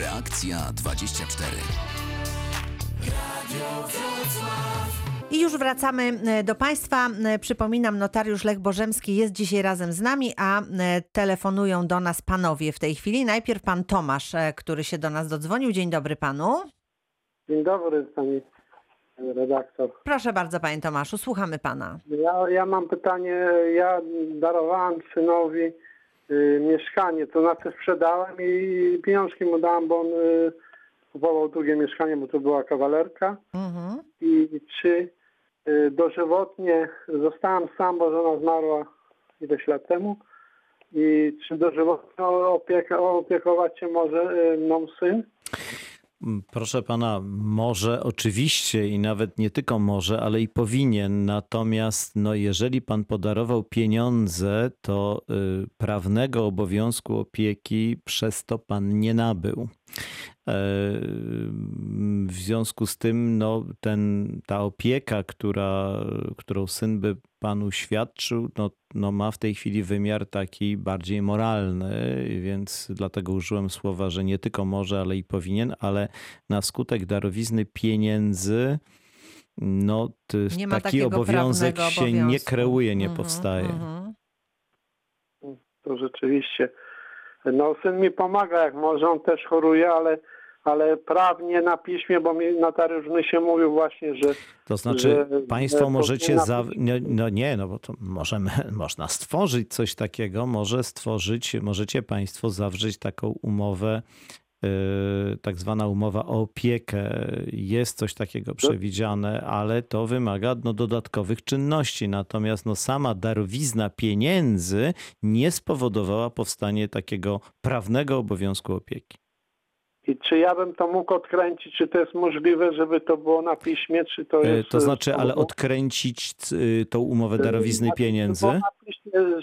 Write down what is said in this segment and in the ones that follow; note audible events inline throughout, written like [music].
Reakcja 24. I już wracamy e, do Państwa. E, Przypominam, notariusz Lech Bożemski jest dzisiaj razem z nami, a e, telefonują do nas panowie w tej chwili. Najpierw pan Tomasz, który się do nas dodzwonił. Dzień dobry panu. Dzień dobry pani redaktor. Proszę bardzo, panie Tomaszu, słuchamy pana. Ja, ja mam pytanie, ja darowałem synowi mieszkanie, to znaczy sprzedałem i pieniążki mu dałem, bo on y, kupował drugie mieszkanie, bo to była kawalerka Mhm. i czy y, dożywotnie zostałem sam, bo żona zmarła ileś lat temu i czy dożywotnie opieka, opiekować się może y, mną syn? Proszę pana, może oczywiście i nawet nie tylko może, ale i powinien. Natomiast no, jeżeli pan podarował pieniądze, to y, prawnego obowiązku opieki przez to pan nie nabył. E, W związku z tym no, ten, ta opieka, która, którą syn by panu świadczył, no, no, ma w tej chwili wymiar taki bardziej moralny, więc dlatego użyłem słowa, że nie tylko może, ale i powinien, ale na skutek darowizny pieniędzy no, t- Nie ma taki obowiązek się nie obowiązku. kreuje, nie Mhm, powstaje. mhm. To rzeczywiście. No syn mi pomaga jak może, on też choruje, ale, ale prawnie na piśmie, bo mi notariusz mi się mówił właśnie, że To znaczy, że- państwo że możecie. Za... No, no nie, no bo to możemy, [laughs] można stworzyć coś takiego. Może stworzyć, możecie państwo zawrzeć taką umowę, tak zwana umowa o opiekę. Jest coś takiego przewidziane, ale to wymaga no, dodatkowych czynności. Natomiast no, sama darowizna pieniędzy nie spowodowała powstanie takiego prawnego obowiązku opieki. i czy ja bym to mógł odkręcić, czy to jest możliwe, żeby to było na piśmie, czy to E, jest... To znaczy, ale odkręcić y, tą umowę darowizny pieniędzy.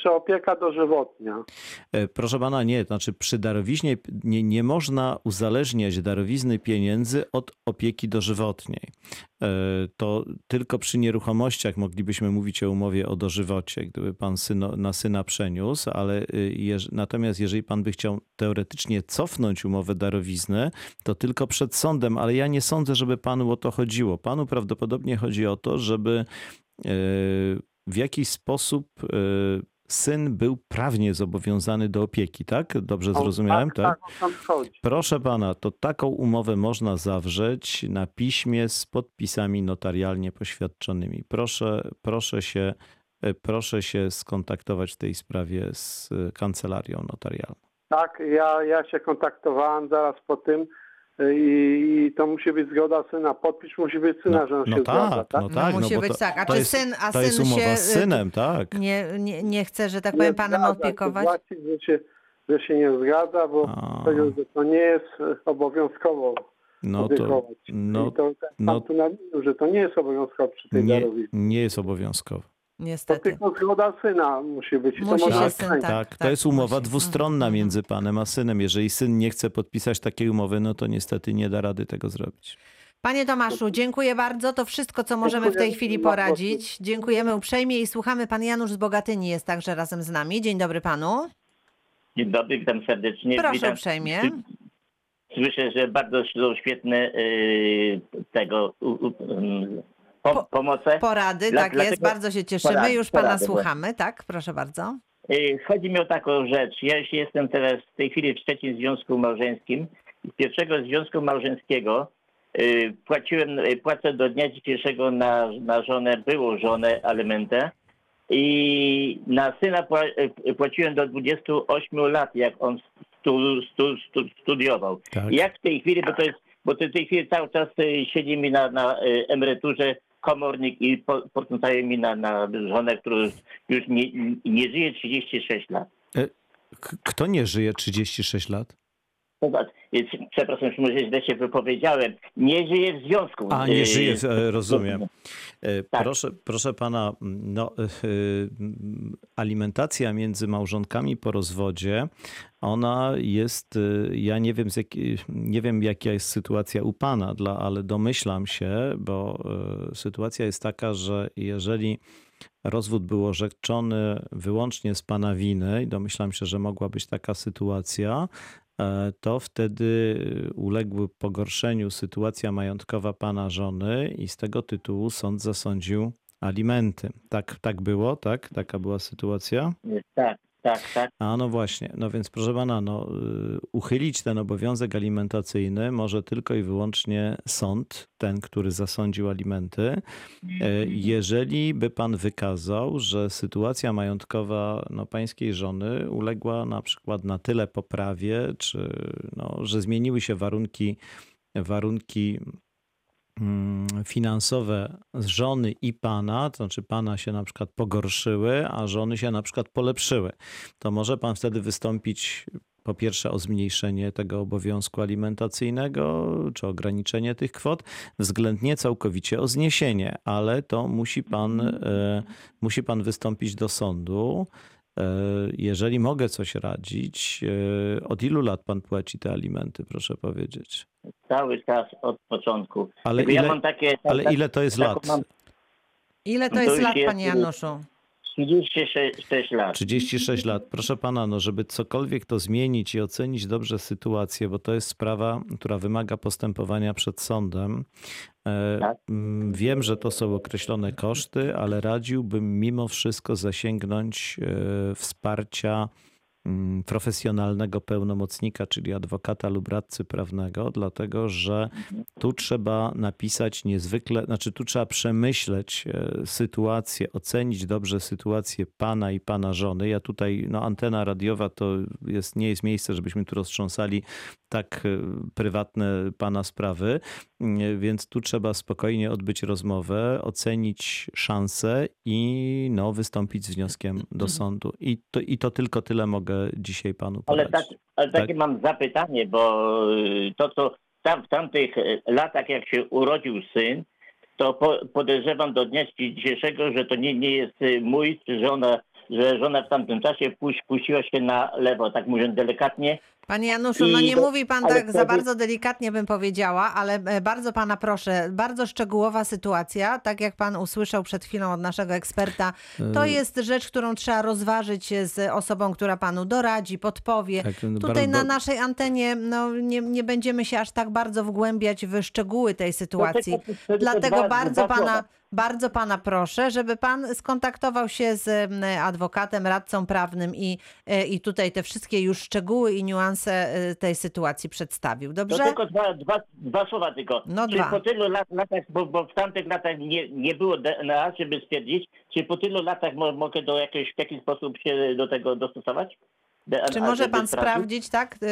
Że opieka dożywotnia. E, Proszę pana, nie, znaczy przy darowiźnie nie, nie można uzależniać darowizny pieniędzy od opieki dożywotniej. E, To tylko przy nieruchomościach moglibyśmy mówić o umowie o dożywocie, gdyby pan syno, na syna przeniósł, ale y, jeż, natomiast jeżeli pan by chciał teoretycznie cofnąć umowę darowizny, to tylko przed sądem, ale ja nie sądzę, żeby panu o to chodziło. Panu prawdopodobnie chodzi o to, żeby e, w jakiś sposób e, syn był prawnie zobowiązany do opieki, tak? Dobrze zrozumiałem, tak? tak? Tak. Proszę pana, to taką umowę można zawrzeć na piśmie z podpisami notarialnie poświadczonymi. Proszę, proszę, się, e, proszę się skontaktować w tej sprawie z e, kancelarią notarialną. Tak, ja, ja się kontaktowałem zaraz po tym y, i, i to musi być zgoda syna. Podpis musi być syna, że on no się tak, zgadza, tak? no tak, musi bo być to, tak. A czy jest, syn- a to jest syn umowa się, z synem, tak? Nie, nie, nie chce, że tak Nie powiem, panem zgadza się, opiekować? Właśnie, że się, że się nie zgadza, bo A. to nie jest e, obowiązkowo No to, opiekować. no, I to ten no- tu nawinił, że to nie jest obowiązkowo przy tej nie, darowiznie. nie jest obowiązkowy. To Niestety. tylko zgoda syna musi być. Musi to się syn, odkręcić. tak. Tak, to jest umowa musi. dwustronna Mhm, między panem a synem. Jeżeli syn nie chce podpisać takiej umowy, no to niestety nie da rady tego zrobić. Panie Tomaszu, dziękuję bardzo. To wszystko, co możemy w tej chwili poradzić. Dziękujemy uprzejmie i słuchamy. Pan Janusz z Bogatyni jest także razem z nami. Dzień dobry panu. Dzień dobry, witam serdecznie. Proszę witam. uprzejmie. Słyszę, że bardzo są świetne y, tego po, Po- pomoce. Porady, Dla- tak jest. Bardzo się cieszymy. porady, Już pana porady, słuchamy. Tak, proszę bardzo. Y, Chodzi mi o taką rzecz. Ja już jestem teraz w tej chwili w trzecim związku małżeńskim. Z pierwszego związku małżeńskiego y, płaciłem, y, płacę do dnia dzisiejszego na, na żonę, byłą żonę alimentę. I na syna pła- płaciłem do 28 lat, jak on stu, stu, stu, studiował. Tak. Jak w tej chwili, bo to jest, bo to w tej chwili cały czas siedzi mi na, na emeryturze komornik i po- mi na, na żonę, która już nie, nie żyje 36 lat. K- Kto nie żyje 36 lat? Zobacz, Przepraszam, że może źle się wypowiedziałem. Nie żyje w związku. A, nie Y, żyje, e, rozumiem. E, Tak. Proszę, proszę pana, no, e, alimentacja między małżonkami po rozwodzie, ona jest, ja nie wiem, z jak, nie wiem jaka jest sytuacja u pana, dla, ale domyślam się, bo sytuacja jest taka, że jeżeli rozwód był orzeczony wyłącznie z pana winy i domyślam się, że mogła być taka sytuacja, to wtedy uległy pogorszeniu sytuacja majątkowa pana żony i z tego tytułu sąd zasądził alimenty. Tak, tak było, tak? Taka była sytuacja? Tak, tak, tak. A no właśnie, no więc proszę pana, no, y, uchylić ten obowiązek alimentacyjny może tylko i wyłącznie sąd, ten, który zasądził alimenty, e, jeżeli by pan wykazał, że sytuacja majątkowa no, pańskiej żony uległa na przykład na tyle poprawie, czy no, że zmieniły się warunki, warunki finansowe z żony i pana, to znaczy pana się na przykład pogorszyły, a żony się na przykład polepszyły, to może pan wtedy wystąpić po pierwsze o zmniejszenie tego obowiązku alimentacyjnego, czy ograniczenie tych kwot, względnie całkowicie o zniesienie, ale to musi pan, e, musi pan wystąpić do sądu. E, Jeżeli mogę coś radzić, e, od ilu lat pan płaci te alimenty, proszę powiedzieć? Cały czas od początku. Ale Tylko ja ile, mam takie, ale tak- ile to jest lat? Mam Ile to to jest lat, jest- panie Januszu? 36 lat. 36 lat. Proszę pana, no żeby cokolwiek to zmienić i ocenić dobrze sytuację, bo to jest sprawa, która wymaga postępowania przed sądem. E, Tak. mm, Wiem, że to są określone koszty, ale radziłbym mimo wszystko zasięgnąć e, wsparcia profesjonalnego pełnomocnika, czyli adwokata lub radcy prawnego, dlatego że tu trzeba napisać niezwykle, znaczy tu trzeba przemyśleć e, sytuację, ocenić dobrze sytuację pana i pana żony. Ja tutaj, no antena radiowa to jest, nie jest miejsce, żebyśmy tu roztrząsali tak e, prywatne pana sprawy, Mm, więc tu trzeba spokojnie odbyć rozmowę, ocenić szanse i no, wystąpić z wnioskiem do sądu. I to, I to tylko tyle mogę dzisiaj panu Ale, podać. tak, ale takie Tak. mam zapytanie, bo y, to, co tam, w tamtych y, latach, jak się urodził syn, to po, podejrzewam do dnia dzisiejszego, że to nie, nie jest y, mój, czy żona, że żona w tamtym czasie puś, puściła się na lewo, tak mówiąc delikatnie. Panie Januszu, no nie mówi pan tak za wtedy- bardzo delikatnie, bym powiedziała, ale e, bardzo pana proszę, bardzo szczegółowa sytuacja, tak jak pan usłyszał przed chwilą od naszego eksperta, to E, jest rzecz, którą trzeba rozważyć z osobą, która panu doradzi, podpowie. Tak, no, Tutaj bardzo- na naszej antenie no, nie, nie będziemy się aż tak bardzo wgłębiać w szczegóły tej sytuacji. tylko Dlatego dwa- bardzo dwa pana, bardzo pana proszę, żeby pan skontaktował się z adwokatem, radcą prawnym i, e, i tutaj te wszystkie już szczegóły i niuanse e, tej sytuacji przedstawił. To Dobrze? tylko dwa, dwa, dwa słowa tylko. No czy dwa. po tylu lat, latach, bo, bo w tamtych latach nie, nie było DNA, żeby stwierdzić, czy po tylu latach mo, mogę do jakiegoś, w jakiś sposób się do tego dostosować? Czy może pan sprawdzić, tak? Y,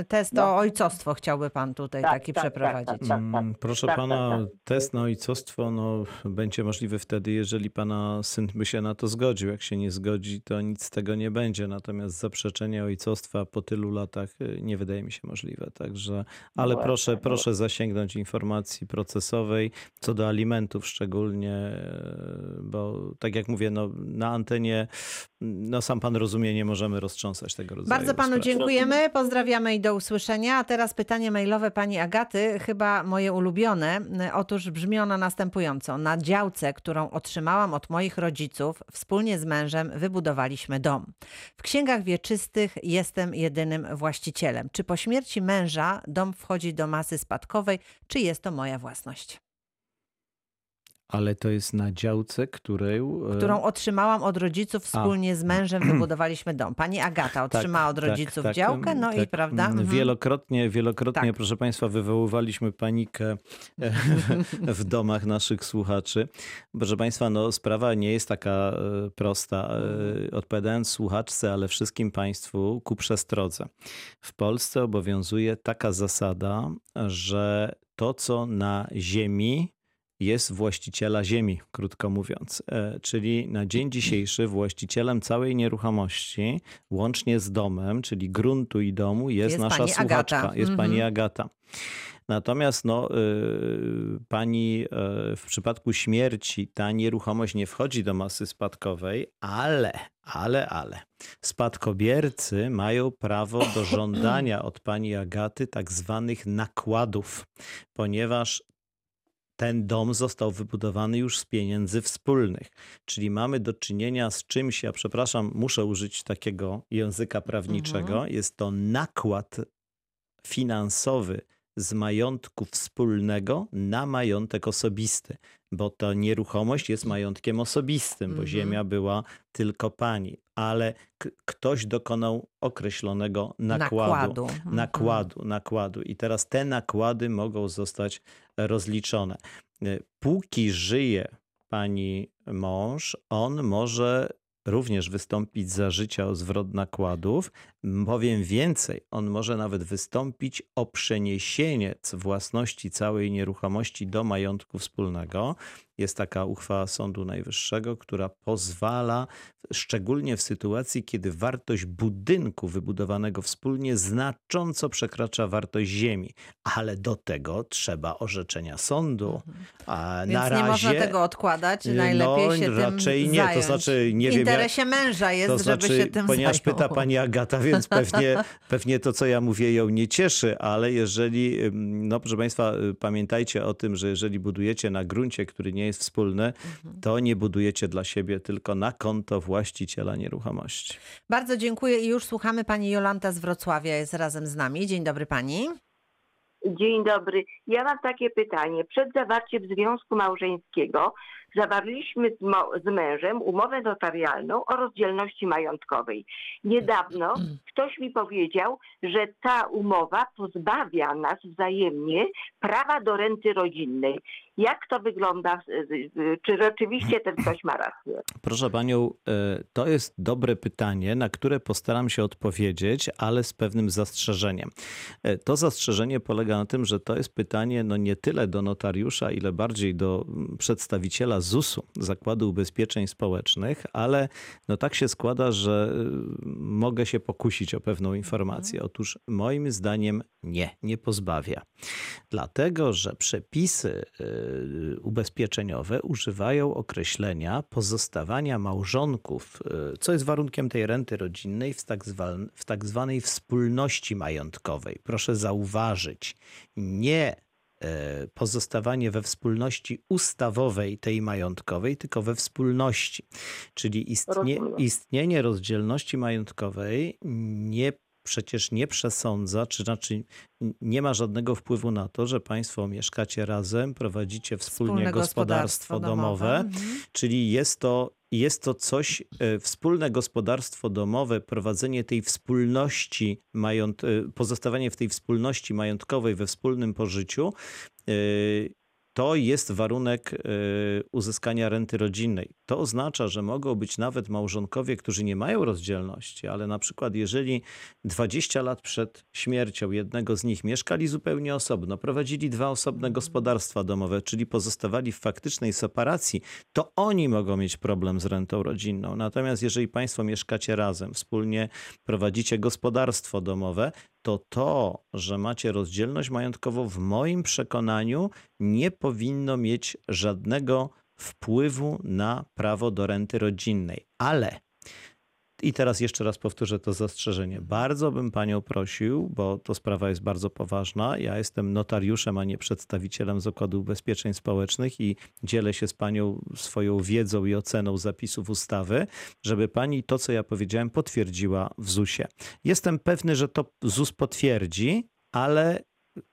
y, Test No. o ojcostwo chciałby pan tutaj Tak, taki tak, tak, przeprowadzić. tak, tak. Mm, Proszę tak, pana, tak, test na ojcostwo no, będzie możliwy wtedy, jeżeli pana syn by się na to zgodził. Jak się nie zgodzi, to nic z tego nie będzie. Natomiast zaprzeczenie ojcostwa po tylu latach y, nie wydaje mi się możliwe. Także, ale właśnie, proszę, no. proszę zasięgnąć informacji procesowej co do alimentów szczególnie, y, bo tak jak mówię, no, na antenie, no sam pan rozumie, nie możemy roztrząsać tego rodzaju Bardzo panu spraw. dziękujemy, pozdrawiamy i do usłyszenia. A teraz pytanie mailowe pani Agaty, chyba moje ulubione. Otóż brzmi ono następująco. Na działce, którą otrzymałam od moich rodziców, wspólnie z mężem wybudowaliśmy dom. W księgach wieczystych jestem jedynym właścicielem. Czy po śmierci męża dom wchodzi do masy spadkowej, czy jest to moja własność? Ale to jest na działce, której... Którą otrzymałam od rodziców, wspólnie z mężem [clears throat] wybudowaliśmy dom. Pani Agata otrzymała od rodziców działkę, no i tak. prawda? Mm, Mhm. Wielokrotnie, wielokrotnie, Tak. proszę Państwa, wywoływaliśmy panikę e, [laughs] w domach naszych słuchaczy. Proszę Państwa, no, sprawa nie jest taka e, prosta. E, Odpowiadając słuchaczce, ale wszystkim Państwu ku przestrodze. W Polsce obowiązuje taka zasada, że to, co na ziemi, jest właściciela ziemi, krótko mówiąc. E, Czyli na dzień dzisiejszy właścicielem całej nieruchomości, łącznie z domem, czyli gruntu i domu, jest, Jest nasza słuchaczka, Agata. jest Mhm. pani Agata. Natomiast no, y, pani y, w przypadku śmierci ta nieruchomość nie wchodzi do masy spadkowej, ale, ale, ale spadkobiercy mają prawo do żądania od pani Agaty tak zwanych nakładów, ponieważ ten dom został wybudowany już z pieniędzy wspólnych. Czyli mamy do czynienia z czymś, ja przepraszam, muszę użyć takiego języka prawniczego, Mhm. jest to nakład finansowy z majątku wspólnego na majątek osobisty, bo ta nieruchomość jest majątkiem osobistym, bo Mhm. ziemia była tylko pani, ale k- ktoś dokonał określonego nakładu Nakładu. Mhm. nakładu, nakładu. I teraz te nakłady mogą zostać rozliczone. E, Póki żyje pani mąż, on może również wystąpić za życia o zwrot nakładów. Powiem więcej, on może nawet wystąpić o przeniesienie własności całej nieruchomości do majątku wspólnego. Jest taka uchwała Sądu Najwyższego, która pozwala, szczególnie w sytuacji, kiedy wartość budynku wybudowanego wspólnie znacząco przekracza wartość ziemi, ale do tego trzeba orzeczenia sądu. A Więc na nie razie, można tego odkładać. y, Najlepiej no, się raczej tym nie, to zająć. znaczy nie w wiem, interesie męża jest, to znaczy, żeby się tym ponieważ zajął. pyta pani Agata, więc pewnie, pewnie to, co ja mówię, ją nie cieszy, ale jeżeli, no proszę państwa, y, pamiętajcie o tym, że jeżeli budujecie na gruncie, który nie jest wspólny, Mhm. to nie budujecie dla siebie, tylko na konto właściciela nieruchomości. Bardzo dziękuję i już słuchamy pani Jolanta z Wrocławia jest razem z nami. Dzień dobry pani. Dzień dobry. Ja mam takie pytanie. Przed zawarciem związku małżeńskiego zawarliśmy z, z mężem umowę notarialną o rozdzielności majątkowej. Niedawno ktoś mi powiedział, że ta umowa pozbawia nas wzajemnie prawa do renty rodzinnej. Jak to wygląda? Czy rzeczywiście ten ktoś ma rację? Proszę panią, e, to jest dobre pytanie, na które postaram się odpowiedzieć, ale z pewnym zastrzeżeniem. E, To zastrzeżenie polega na tym, że to jest pytanie no nie tyle do notariusza, ile bardziej do mm, przedstawiciela ZUS-u, Zakładu Ubezpieczeń Społecznych, ale no tak się składa, że y, mogę się pokusić o pewną informację. Otóż moim zdaniem nie, nie pozbawia. Dlatego, że przepisy y, ubezpieczeniowe używają określenia pozostawania małżonków, y, co jest warunkiem tej renty rodzinnej w tak, zwa, w tak zwanej wspólności majątkowej. Proszę zauważyć, nie e, pozostawanie we wspólności ustawowej tej majątkowej, tylko we wspólności. Czyli istnie, istnienie rozdzielności majątkowej nie przecież nie przesądza, czy znaczy nie ma żadnego wpływu na to, że państwo mieszkacie razem, prowadzicie wspólnie Wspólne gospodarstwo domowe, Mhm. czyli jest to, jest to coś, e, wspólne gospodarstwo domowe, prowadzenie tej wspólności, mająt, e, pozostawanie w tej wspólności majątkowej we wspólnym pożyciu, e, to jest warunek e, uzyskania renty rodzinnej. To oznacza, że mogą być nawet małżonkowie, którzy nie mają rozdzielności, ale na przykład jeżeli 20 lat przed śmiercią jednego z nich mieszkali zupełnie osobno, prowadzili dwa osobne gospodarstwa domowe, czyli pozostawali w faktycznej separacji, to oni mogą mieć problem z rentą rodzinną. Natomiast jeżeli Państwo mieszkacie razem, wspólnie prowadzicie gospodarstwo domowe, to to, że macie rozdzielność majątkową, w moim przekonaniu nie powinno mieć żadnego wpływu na prawo do renty rodzinnej. Ale i teraz jeszcze raz powtórzę to zastrzeżenie. Bardzo bym panią prosił, bo to sprawa jest bardzo poważna. Ja jestem notariuszem, a nie przedstawicielem Zakładu Ubezpieczeń Społecznych i dzielę się z panią swoją wiedzą i oceną zapisów ustawy, żeby pani to, co ja powiedziałem, potwierdziła w ZUS-ie. Jestem pewny, że to ZUS potwierdzi, ale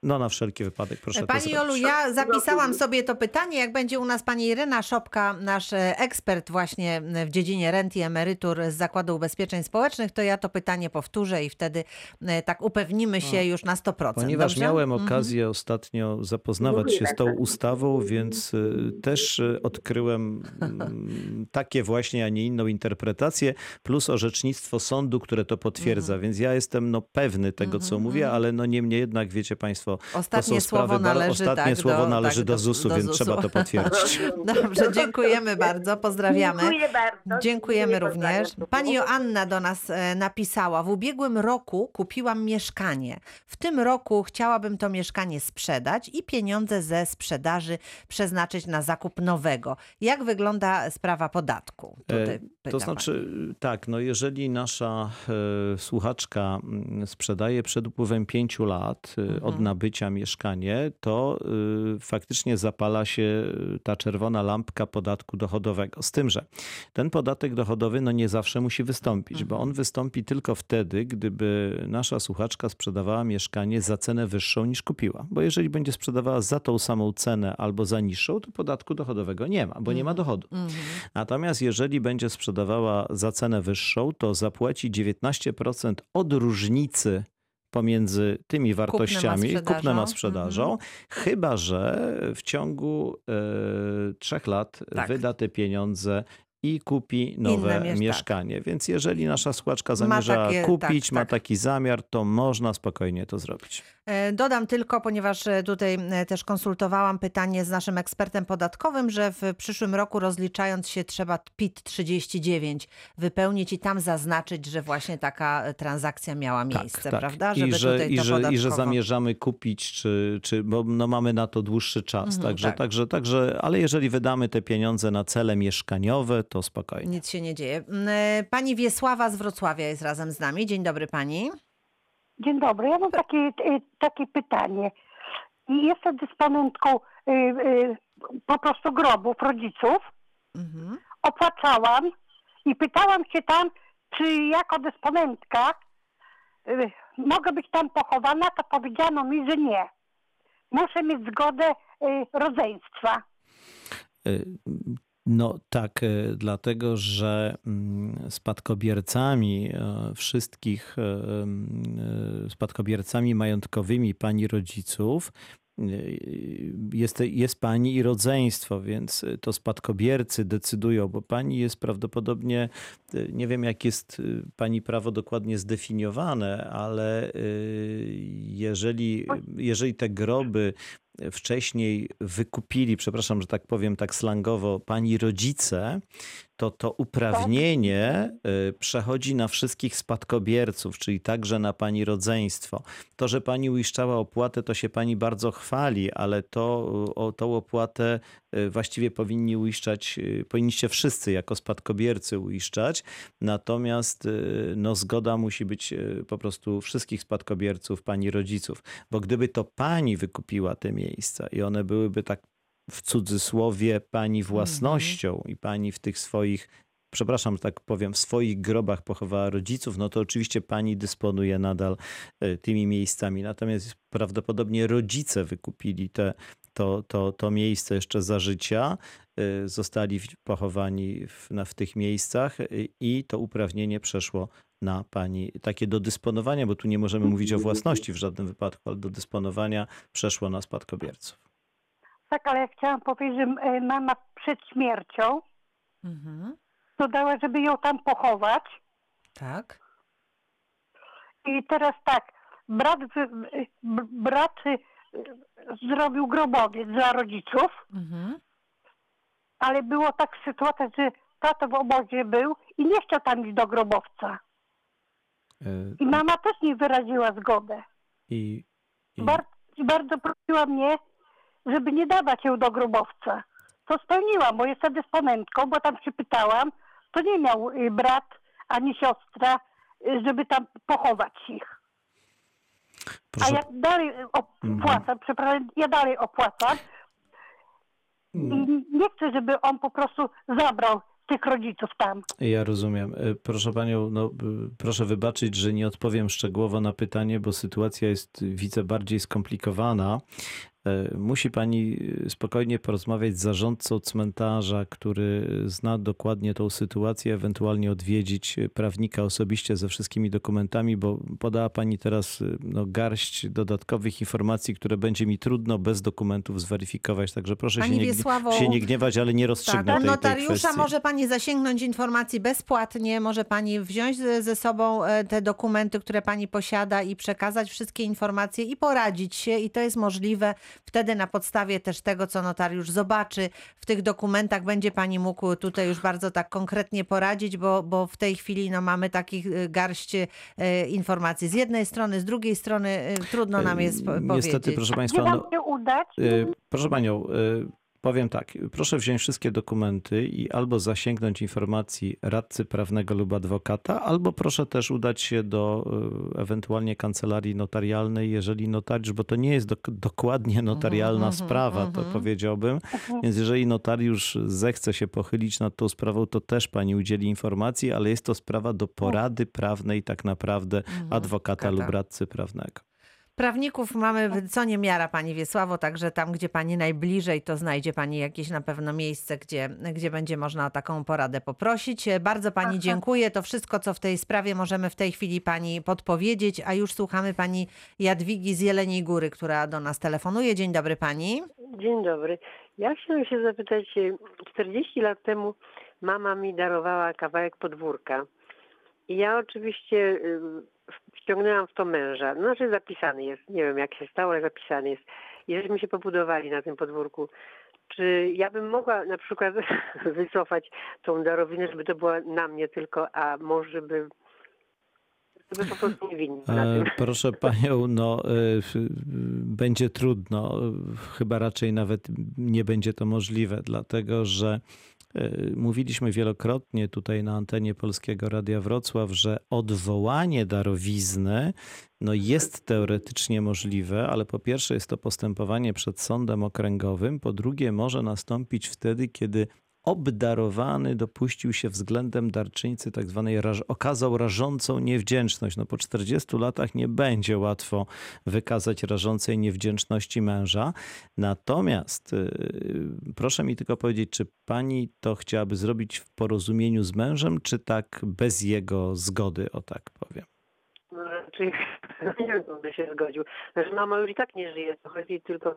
no na wszelki wypadek proszę Pani. Jolu, ja zapisałam sobie to pytanie. Jak będzie u nas pani Irena Szopka, nasz e, ekspert właśnie w dziedzinie rent i emerytur z Zakładu Ubezpieczeń Społecznych, to ja to pytanie powtórzę i wtedy e, tak upewnimy się już na 100%. Ponieważ dobrze? miałem Mhm. okazję ostatnio zapoznawać się z tą ustawą, więc y, też odkryłem mm, takie właśnie, a nie inną interpretację, plus orzecznictwo sądu, które to potwierdza. Mhm. Więc ja jestem no, pewny tego, co mówię, ale no niemniej jednak, wiecie Państwo, Ostatnie są sprawy, słowo należy, ostatnie tak, słowo do- należy tak, do do- ZUS-u, do więc ZUS-u. trzeba to potwierdzić. [laughs] Dobrze, dziękujemy bardzo, pozdrawiamy. Dziękuję bardzo. Dziękujemy również. Pani Joanna do nas e, napisała: W ubiegłym roku kupiłam mieszkanie. W tym roku chciałabym to mieszkanie sprzedać i pieniądze ze sprzedaży przeznaczyć na zakup nowego. Jak wygląda sprawa podatku? Tutaj E, To znaczy, tak, no jeżeli nasza e, słuchaczka mm, sprzedaje przed upływem pięciu lat, e, od Mhm. nabycia mieszkanie, to y, faktycznie zapala się y, ta czerwona lampka podatku dochodowego. Z tym, że ten podatek dochodowy no nie zawsze musi wystąpić, bo Mhm. on wystąpi tylko wtedy, gdyby nasza słuchaczka sprzedawała mieszkanie za cenę wyższą niż kupiła. Bo jeżeli będzie sprzedawała za tą samą cenę albo za niższą, to podatku dochodowego nie ma, bo nie ma dochodu. Mhm. Natomiast jeżeli będzie sprzedawała za cenę wyższą, to zapłaci 19% od różnicy pomiędzy tymi wartościami, sprzedażą. kupnem a sprzedażą, Mhm. chyba że w ciągu e, trzech lat Tak. wyda te pieniądze i kupi nowe Inne miesz- mieszkanie. Więc jeżeli nasza skłaczka zamierza takie- kupić, tak, ma tak. taki zamiar, to można spokojnie to zrobić. E, Dodam tylko, ponieważ e, tutaj e, też konsultowałam pytanie z naszym ekspertem podatkowym, że w przyszłym roku rozliczając się trzeba PIT 39 wypełnić i tam zaznaczyć, że właśnie taka transakcja miała miejsce, prawda? Tak, I że, tutaj i, to że, I że zamierzamy kupić, czy, czy, bo no mamy na to dłuższy czas. Mhm, także, tak. także, także, ale jeżeli wydamy te pieniądze na cele mieszkaniowe, to spokojnie. Nic się nie dzieje. M, e, Pani Wiesława z Wrocławia jest razem z nami. Dzień dobry pani. Dzień dobry. Ja mam takie, y, takie pytanie. Jestem dysponentką y, y, po prostu grobów rodziców. Mhm. Opłacałam i pytałam się tam, czy jako dysponentka mogę być tam pochowana, to powiedziano mi, że nie. Muszę mieć zgodę rodzeństwa. No tak, y, dlatego że mm, spadkobiercami e, wszystkich, e, e, spadkobiercami majątkowymi pani rodziców jest, jest pani i rodzeństwo, więc to spadkobiercy decydują, bo pani jest prawdopodobnie, nie wiem jak jest pani prawo dokładnie zdefiniowane, ale jeżeli, jeżeli te groby wcześniej wykupili, przepraszam, że tak powiem tak slangowo, pani rodzice, to to uprawnienie y, przechodzi na wszystkich spadkobierców, czyli także na pani rodzeństwo. To, że pani uiszczała opłatę, to się pani bardzo chwali, ale to, y, o tą opłatę y, właściwie powinni uiszczać, powinniście wszyscy jako spadkobiercy uiszczać, natomiast no, zgoda musi być po prostu wszystkich spadkobierców, pani rodziców, bo gdyby to pani wykupiła te miejsca i one byłyby tak w cudzysłowie pani własnością i pani w tych swoich, przepraszam, że tak powiem, w swoich grobach pochowała rodziców, no to oczywiście pani dysponuje nadal e, tymi miejscami. Natomiast prawdopodobnie rodzice wykupili te, to, to, to miejsce jeszcze za życia, e, zostali pochowani w, na, w tych miejscach e, i to uprawnienie przeszło na pani, takie do dysponowania, bo tu nie możemy mówić o własności w żadnym wypadku, ale do dysponowania przeszło na spadkobierców. Tak, ale ja chciałam powiedzieć, że y, mama przed śmiercią Mhm. dodała, żeby ją tam pochować. Tak. I teraz tak, brat, brat y, zrobił grobowiec dla rodziców, Mhm. ale było tak sytuacja, że tato w obozie był i nie chciał tam iść do grobowca. E, I mama też nie wyraziła zgodę. I, i Bar- I bardzo prosiła mnie, żeby nie dawać ją do grobowca. To spełniłam, bo jestem dysponentką, bo tam się pytałam, to nie miał y, brat ani siostra, y, żeby tam pochować ich. A proszę, ja dalej opłacam, przepraszam, ja dalej opłacam i nie chcę, żeby on po prostu zabrał tych rodziców tam. ja rozumiem. E, Proszę panią, no, proszę wybaczyć, że nie odpowiem szczegółowo na pytanie, bo sytuacja jest, widzę, bardziej skomplikowana. E, Musi pani e, spokojnie porozmawiać z zarządcą cmentarza, który zna dokładnie tą sytuację, ewentualnie odwiedzić e, prawnika osobiście ze wszystkimi dokumentami, bo podała pani teraz no, garść dodatkowych informacji, które będzie mi trudno bez dokumentów zweryfikować. Także proszę Pani się nie, Wiesławo, się nie gniewać, ale nie rozstrzygnę Tak, tej, tej notariusza kwestii. może pani zasięgnąć informacji bezpłatnie, może pani wziąć ze, sobą te dokumenty, które pani posiada i przekazać wszystkie informacje i poradzić się i to jest możliwe. Wtedy na podstawie też tego, co notariusz zobaczy w tych dokumentach, będzie pani mógł tutaj już bardzo tak konkretnie poradzić, bo, bo w tej chwili no, mamy takich e, garść e, informacji z jednej strony, z drugiej strony e, trudno nam jest Niestety, powiedzieć. proszę Gdzie państwa, no, się udać? proszę panią, powiem tak, proszę wziąć wszystkie dokumenty i albo zasięgnąć informacji radcy prawnego lub adwokata, albo proszę też udać się do y, ewentualnie kancelarii notarialnej, jeżeli notariusz, bo to nie jest dok- dokładnie notarialna mhm, sprawa, to mhm. powiedziałbym. Więc jeżeli notariusz zechce się pochylić nad tą sprawą, to też pani udzieli informacji, ale jest to sprawa do porady prawnej tak naprawdę adwokata lub radcy prawnego. Prawników mamy co niemiara, pani Wiesławo, także tam, gdzie pani najbliżej, to znajdzie pani jakieś na pewno miejsce, gdzie, gdzie będzie można o taką poradę poprosić. Bardzo pani dziękuję. To wszystko, co w tej sprawie możemy w tej chwili pani podpowiedzieć, a już słuchamy pani Jadwigi z Jeleniej Góry, która do nas telefonuje. Dzień dobry pani. Dzień dobry. Ja chciałam się zapytać, e, 40 lat temu mama mi darowała kawałek podwórka. I ja oczywiście y, wciągnęłam w to męża. No, Znaczy zapisany jest, nie wiem jak się stało, ale zapisany jest. I żeśmy się pobudowali na tym podwórku. Czy ja bym mogła na przykład [laughs] wycofać tą darowinę, żeby to była na mnie tylko, a może by, E. Proszę panią, no e, będzie trudno, chyba raczej nawet nie będzie to możliwe, dlatego że mówiliśmy wielokrotnie tutaj na antenie Polskiego Radia Wrocław, że odwołanie darowizny no jest teoretycznie możliwe, ale po pierwsze jest to postępowanie przed sądem okręgowym, po drugie może nastąpić wtedy, kiedy obdarowany dopuścił się względem darczyńcy tak zwanej, okazał rażącą niewdzięczność. No po 40 latach nie będzie łatwo wykazać rażącej niewdzięczności męża. Natomiast yy, proszę mi tylko powiedzieć, czy pani to chciałaby zrobić w porozumieniu z mężem, czy tak bez jego zgody, o tak powiem? No raczej [laughs] nie wiem, by się zgodził. Znaczy mama już i tak nie żyje, to chodzi tylko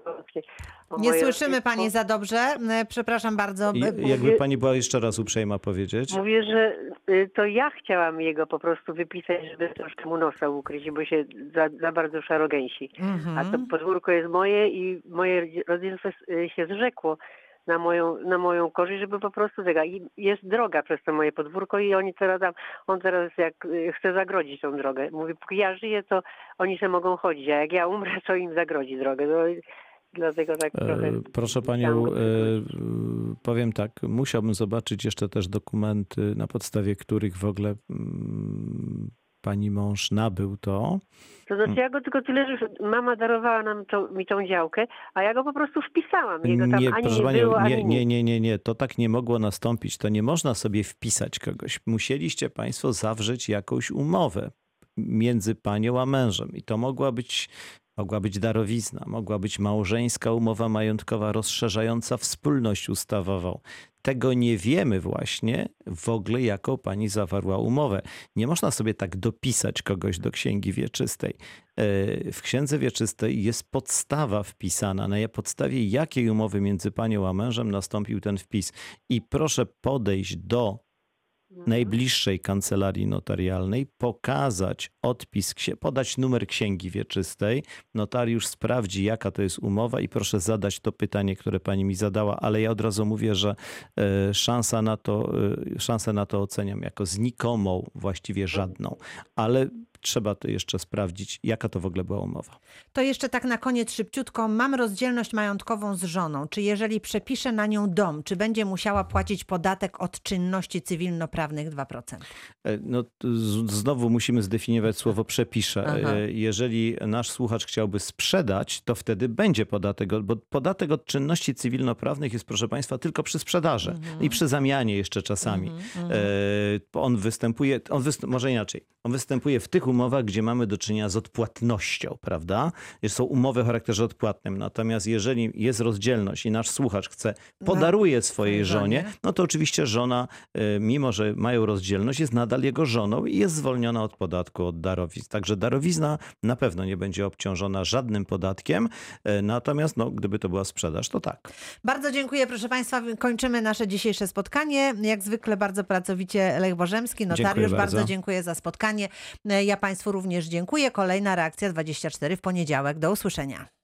o Nie moje słyszymy pani za dobrze. E, Przepraszam bardzo. I, jakby pani była jeszcze raz uprzejma powiedzieć. Mówię, że y, to ja chciałam jego po prostu wypisać, żeby troszkę mu nosa ukryć, bo się za, za bardzo szarogęsi. A to Mhm. podwórko jest moje i moje rodzeństwo y, się zrzekło na moją, na moją korzyść, żeby po prostu tego. I jest droga przez to moje podwórko i oni teraz tam, on teraz jak y, chce zagrodzić tą drogę. Mówi, póki ja żyję, to oni se mogą chodzić, a jak ja umrę, to im zagrodzi drogę. No, dlatego tak trochę... E, Proszę chciałam panią, e, powiem tak, musiałbym zobaczyć jeszcze też dokumenty, na podstawie których w ogóle mm, pani mąż nabył to. To znaczy ja go tylko tyle, że mama darowała nam to, mi tą działkę, a ja go po prostu wpisałam. Jego tam Nie, ani proszę nie panią, było, nie, nie, nie, nie, nie, to tak nie mogło nastąpić. To nie można sobie wpisać kogoś. Musieliście państwo zawrzeć jakąś umowę między panią a mężem i to mogła być Mogła być darowizna, mogła być małżeńska umowa majątkowa rozszerzająca wspólność ustawową. Tego nie wiemy właśnie w ogóle, jaką pani zawarła umowę. Nie można sobie tak dopisać kogoś do księgi wieczystej. E, W księdze wieczystej jest podstawa wpisana, na podstawie jakiej umowy między panią a mężem nastąpił ten wpis. I proszę podejść do najbliższej kancelarii notarialnej, pokazać odpis, podać numer księgi wieczystej. Notariusz sprawdzi, jaka to jest umowa i proszę zadać to pytanie, które pani mi zadała, ale ja od razu mówię, że e, szansa na to, e, szansę na to oceniam jako znikomą, właściwie żadną, ale trzeba to jeszcze sprawdzić, jaka to w ogóle była umowa. To jeszcze tak na koniec szybciutko. Mam rozdzielność majątkową z żoną. Czy jeżeli przepiszę na nią dom, czy będzie musiała płacić podatek od czynności cywilnoprawnych 2%? E, No, znowu musimy zdefiniować słowo przepiszę. Aha. E, Jeżeli nasz słuchacz chciałby sprzedać, to wtedy będzie podatek, od- bo podatek od czynności cywilnoprawnych jest, proszę Państwa, tylko przy sprzedaży i przy zamianie jeszcze czasami. E, On występuje, on wyst- może inaczej, on występuje w tych umowach, gdzie mamy do czynienia z odpłatnością, prawda? Są umowy o charakterze odpłatnym. Natomiast jeżeli jest rozdzielność i nasz słuchacz chce, podaruje swojej żonie. no to oczywiście żona, e, mimo że mają rozdzielność, jest nadal jego żoną i jest zwolniona od podatku od darowizn. Także darowizna na pewno nie będzie obciążona żadnym podatkiem, e, natomiast no, gdyby to była sprzedaż, to tak. Bardzo dziękuję, proszę Państwa. Kończymy nasze dzisiejsze spotkanie. Jak zwykle bardzo pracowicie Lech Bożemski, notariusz. Dziękuję bardzo. bardzo dziękuję za spotkanie. Państwu również dziękuję. Kolejna reakcja 24 w poniedziałek. Do usłyszenia.